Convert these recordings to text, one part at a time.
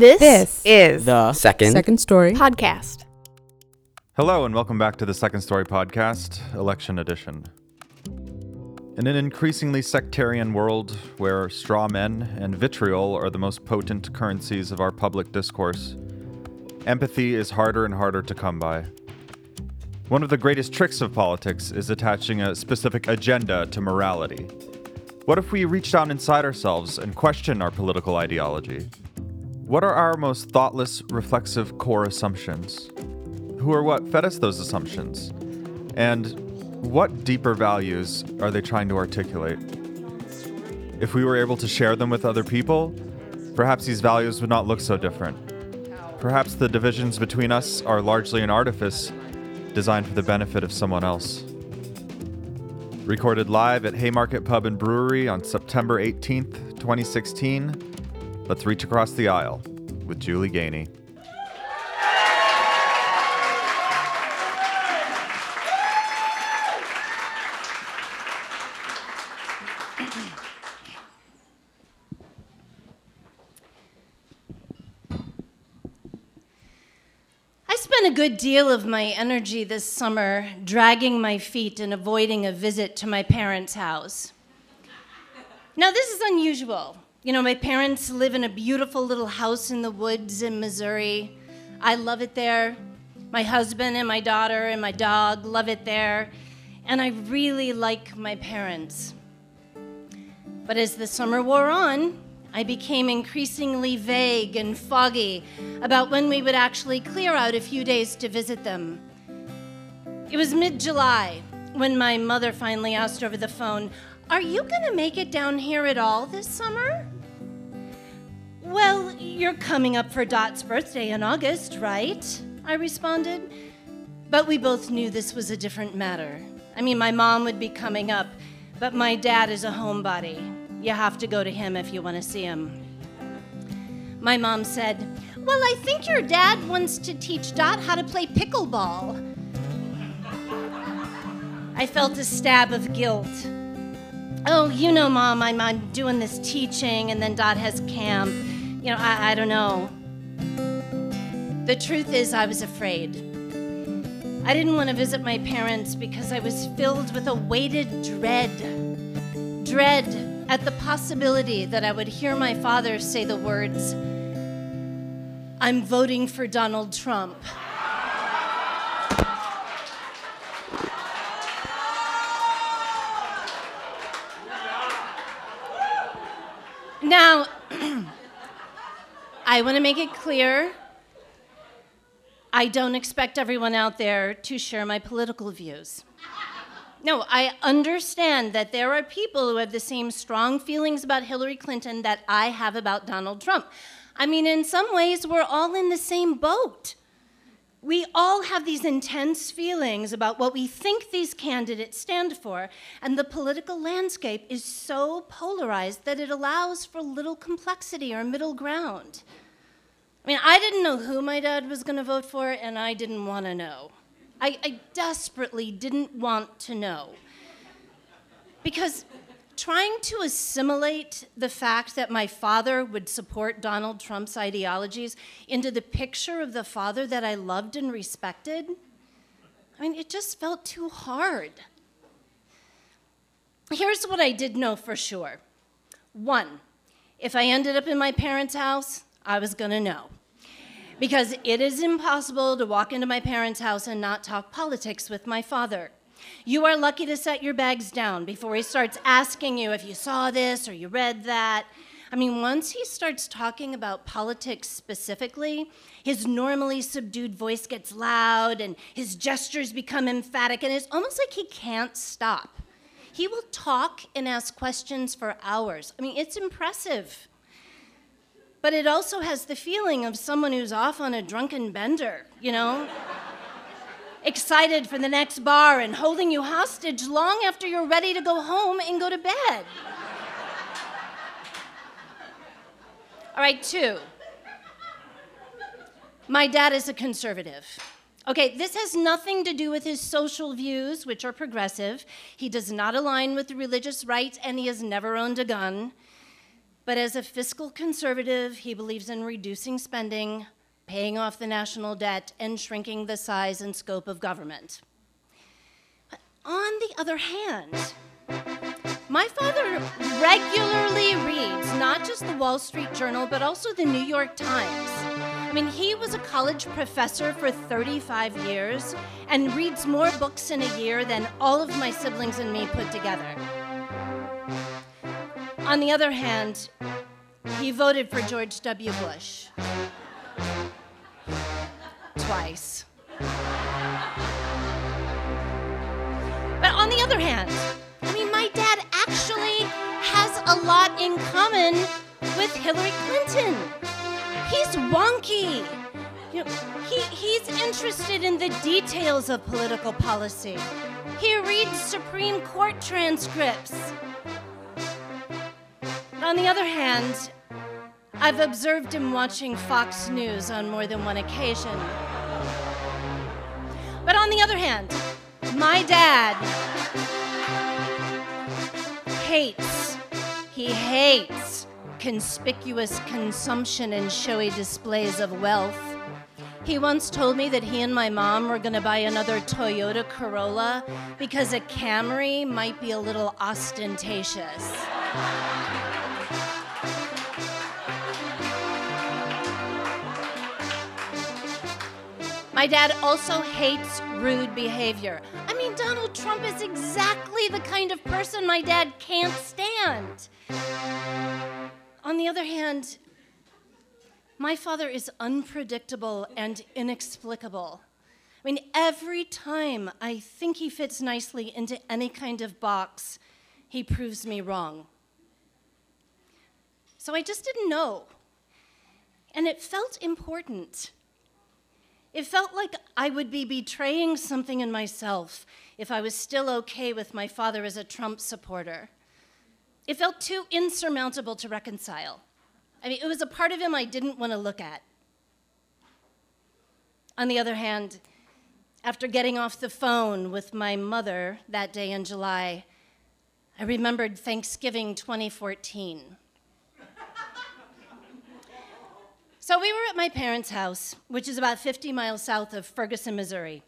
This, This is The Second. second story. podcast. Hello, and welcome back to the Second Story Podcast, Election Edition. In an increasingly sectarian world where straw men and vitriol are the most potent currencies of our public discourse, empathy is harder and harder to come by. One of the greatest tricks of politics is attaching a specific agenda to morality. What if we reach down inside ourselves and question our political ideology? What are our most thoughtless, reflexive core assumptions? who or what fed us those assumptions? And what deeper values are they trying to articulate? If we were able to share them with other people, perhaps these values would not look so different. Perhaps the divisions between us are largely an artifice designed for the benefit of someone else. Recorded live at Haymarket Pub and Brewery on September 18th, 2016, let's reach across the aisle with Julie Gainey. I spent a good deal of my energy this summer dragging my feet and avoiding a visit to my parents' house. Now, this is unusual. You know, my parents live in a beautiful little house in the woods in Missouri. I love it there. My husband and my daughter and my dog love it there. And I really like my parents. But as the summer wore on, I became increasingly vague and foggy about when we would actually clear out a few days to visit them. It was mid July when my mother finally asked over the phone, Are you going to make it down here at all this summer? Well, you're coming up for Dot's birthday in August, right? I responded. But we both knew this was a different matter. I mean, my mom would be coming up, but my dad is a homebody. You have to go to him if you want to see him. My mom said, Well, I think your dad wants to teach Dot how to play pickleball. I felt a stab of guilt. Oh, you know, Mom, I'm, I'm doing this teaching, and then Dot has camp. You know, I, I don't know. The truth is, I was afraid. I didn't want to visit my parents because I was filled with a weighted dread. Dread at the possibility that I would hear my father say the words, I'm voting for Donald Trump. Now, I want to make it clear I don't expect everyone out there to share my political views. No, I understand that there are people who have the same strong feelings about Hillary Clinton that I have about Donald Trump. I mean, in some ways, we're all in the same boat. We all have these intense feelings about what we think these candidates stand for, and the political landscape is so polarized that it allows for little complexity or middle ground. I mean, I didn't know who my dad was going to vote for, and I didn't want to know. I, I, desperately didn't want to know. Because trying to assimilate the fact that my father would support Donald Trump's ideologies into the picture of the father that I loved and respected, I mean, it just felt too hard. Here's what I did know for sure one, if I ended up in my parents' house, I was gonna know because it is impossible to walk into my parents' house and not talk politics with my father. You are lucky to set your bags down before he starts asking you if you saw this or you read that. I mean, once he starts talking about politics specifically, his normally subdued voice gets loud and his gestures become emphatic, and it's almost like he can't stop. He will talk and ask questions for hours. I mean, it's impressive. But it also has the feeling of someone who's off on a drunken bender, you know? Excited for the next bar and holding you hostage long after you're ready to go home and go to bed. All right, two. My dad is a conservative. Okay, this has nothing to do with his social views, which are progressive. He does not align with the religious right, and he has never owned a gun. But as a fiscal conservative, he believes in reducing spending, paying off the national debt, and shrinking the size and scope of government. But on the other hand, my father regularly reads not just the Wall Street Journal, but also the New York Times. I mean, he was a college professor for 35 years and reads more books in a year than all of my siblings and me put together. On the other hand, he voted for George W. Bush But on the other hand, I mean, my dad actually has a lot in common with Hillary Clinton. He's wonky. You know, he, he's interested in the details of political policy. He reads Supreme Court transcripts. On the other hand, I've observed him watching Fox News on more than one occasion. But on the other hand, my dad hates, he hates conspicuous consumption and showy displays of wealth. He once told me that he and my mom were going to buy another Toyota Corolla because a Camry might be a little ostentatious. My dad also hates rude behavior. I mean, Donald Trump is exactly the kind of person my dad can't stand. On the other hand, my father is unpredictable and inexplicable. I mean, every time I think he fits nicely into any kind of box, he proves me wrong. So I just didn't know. And it felt important. It felt like I would be betraying something in myself if I was still okay with my father as a Trump supporter. It felt too insurmountable to reconcile. I mean, it was a part of him I didn't want to look at. On the other hand, after getting off the phone with my mother that day in July, I remembered Thanksgiving 2014. So we were at my parents' house, which is about 50 miles south of Ferguson, Missouri.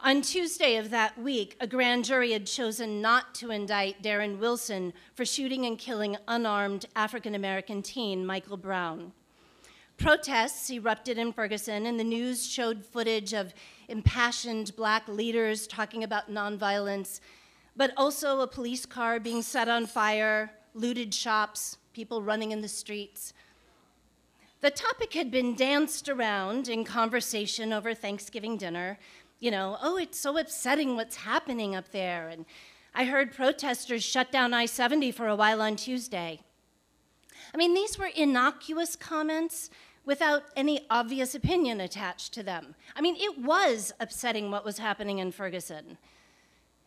On Tuesday of that week, a grand jury had chosen not to indict Darren Wilson for shooting and killing unarmed African American teen Michael Brown. Protests erupted in Ferguson, and the news showed footage of impassioned black leaders talking about nonviolence, but also a police car being set on fire, looted shops, people running in the streets. The topic had been danced around in conversation over Thanksgiving dinner. You know, oh, it's so upsetting what's happening up there. And I heard protesters shut down I 70 for a while on Tuesday. I mean, these were innocuous comments without any obvious opinion attached to them. I mean, it was upsetting what was happening in Ferguson.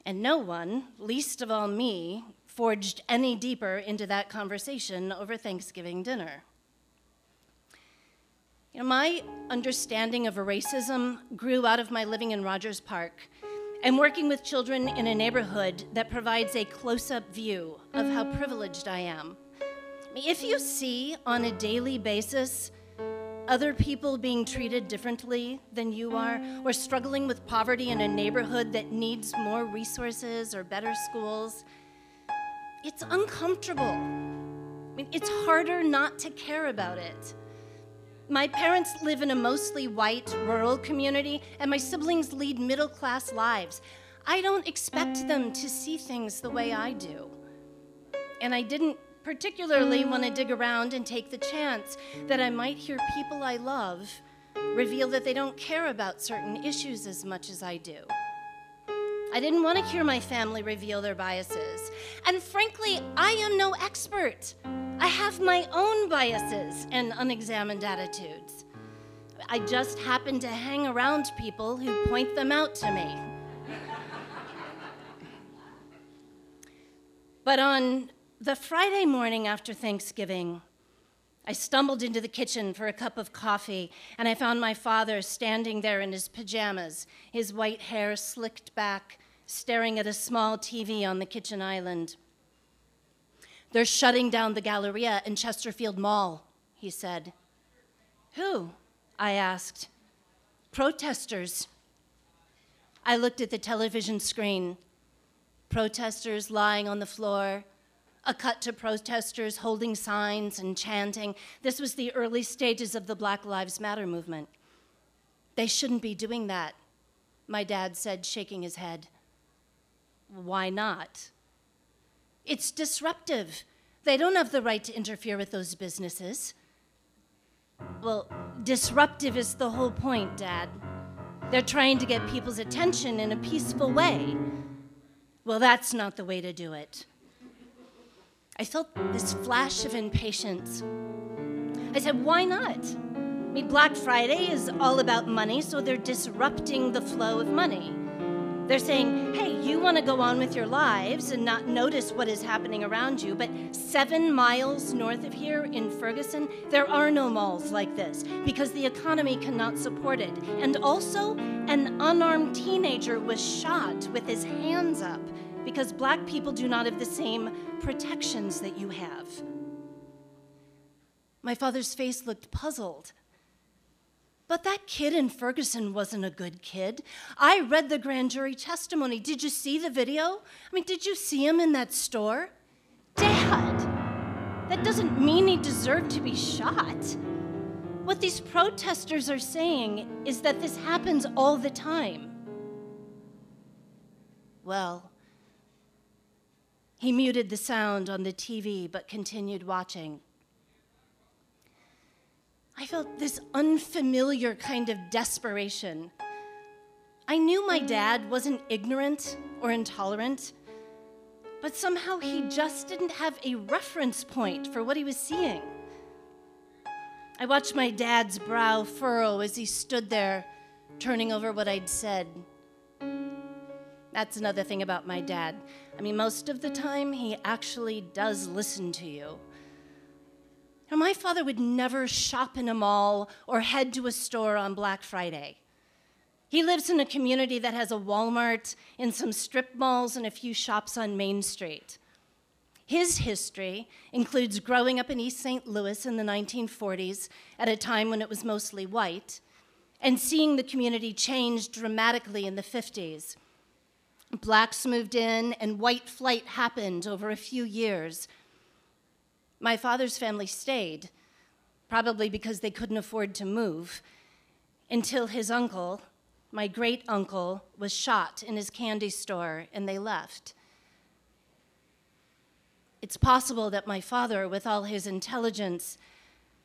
And no one, least of all me, forged any deeper into that conversation over Thanksgiving dinner. You know, my understanding of racism grew out of my living in Rogers Park and working with children in a neighborhood that provides a close up view of how privileged I am. If you see on a daily basis other people being treated differently than you are, or struggling with poverty in a neighborhood that needs more resources or better schools, it's uncomfortable. I mean, it's harder not to care about it. My parents live in a mostly white rural community, and my siblings lead middle class lives. I don't expect them to see things the way I do. And I didn't particularly want to dig around and take the chance that I might hear people I love reveal that they don't care about certain issues as much as I do. I didn't want to hear my family reveal their biases. And frankly, I am no expert. I have my own biases and unexamined attitudes. I just happen to hang around people who point them out to me. but on the Friday morning after Thanksgiving, I stumbled into the kitchen for a cup of coffee, and I found my father standing there in his pajamas, his white hair slicked back, staring at a small TV on the kitchen island. They're shutting down the Galleria and Chesterfield Mall, he said. Who? I asked. Protesters. I looked at the television screen. Protesters lying on the floor, a cut to protesters holding signs and chanting. This was the early stages of the Black Lives Matter movement. They shouldn't be doing that, my dad said, shaking his head. Why not? It's disruptive. They don't have the right to interfere with those businesses. Well, disruptive is the whole point, Dad. They're trying to get people's attention in a peaceful way. Well, that's not the way to do it. I felt this flash of impatience. I said, Why not? I mean, Black Friday is all about money, so they're disrupting the flow of money. They're saying, hey, you want to go on with your lives and not notice what is happening around you, but seven miles north of here in Ferguson, there are no malls like this because the economy cannot support it. And also, an unarmed teenager was shot with his hands up because black people do not have the same protections that you have. My father's face looked puzzled. But that kid in Ferguson wasn't a good kid. I read the grand jury testimony. Did you see the video? I mean, did you see him in that store? Dad, that doesn't mean he deserved to be shot. What these protesters are saying is that this happens all the time. Well, he muted the sound on the TV but continued watching. I felt this unfamiliar kind of desperation. I knew my dad wasn't ignorant or intolerant, but somehow he just didn't have a reference point for what he was seeing. I watched my dad's brow furrow as he stood there, turning over what I'd said. That's another thing about my dad. I mean, most of the time, he actually does listen to you. Now, my father would never shop in a mall or head to a store on Black Friday. He lives in a community that has a Walmart and some strip malls and a few shops on Main Street. His history includes growing up in East St. Louis in the 1940s at a time when it was mostly white, and seeing the community change dramatically in the 50s. Blacks moved in, and white flight happened over a few years, my father's family stayed, probably because they couldn't afford to move, until his uncle, my great uncle, was shot in his candy store and they left. It's possible that my father, with all his intelligence,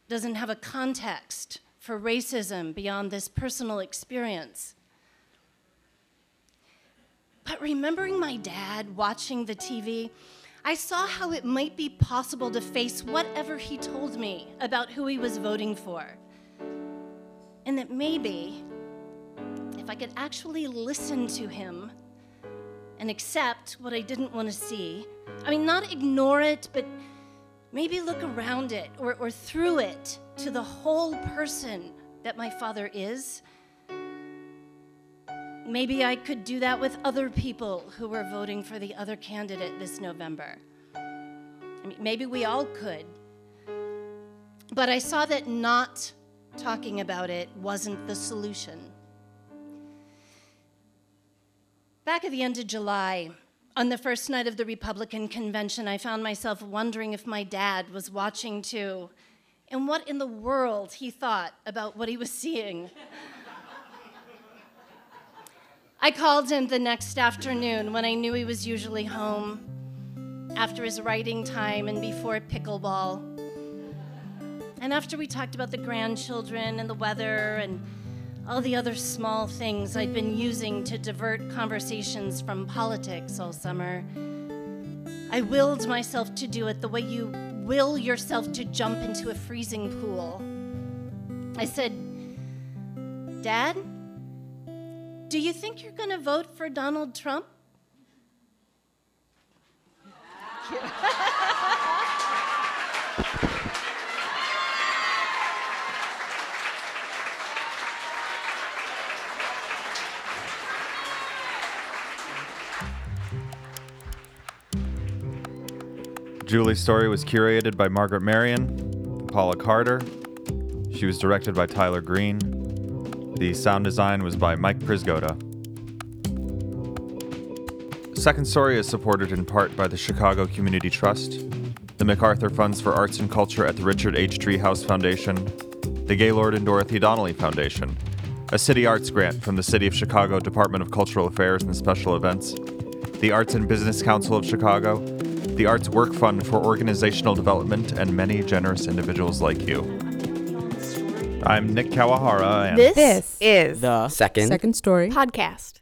doesn't have a context for racism beyond this personal experience. But remembering my dad watching the TV, I saw how it might be possible to face whatever he told me about who he was voting for. And that maybe, if I could actually listen to him and accept what I didn't want to see, I mean, not ignore it, but maybe look around it or, or through it to the whole person that my father is. Maybe I could do that with other people who were voting for the other candidate this November. I mean, maybe we all could. But I saw that not talking about it wasn't the solution. Back at the end of July, on the first night of the Republican convention, I found myself wondering if my dad was watching too, and what in the world he thought about what he was seeing. I called him the next afternoon when I knew he was usually home, after his writing time and before pickleball. And after we talked about the grandchildren and the weather and all the other small things I'd been using to divert conversations from politics all summer, I willed myself to do it the way you will yourself to jump into a freezing pool. I said, Dad, do you think you're going to vote for Donald Trump? Julie's story was curated by Margaret Marion, Paula Carter. She was directed by Tyler Green. The sound design was by Mike Prisgoda. Second Story is supported in part by the Chicago Community Trust, the MacArthur Funds for Arts and Culture at the Richard H. Driehaus Foundation, the Gaylord and Dorothy Donnelly Foundation, a city arts grant from the City of Chicago Department of Cultural Affairs and Special Events, the Arts and Business Council of Chicago, the Arts Work Fund for Organizational Development, and many generous individuals like you. I'm Nick Kawahara, and This, This is the Second. second story podcast.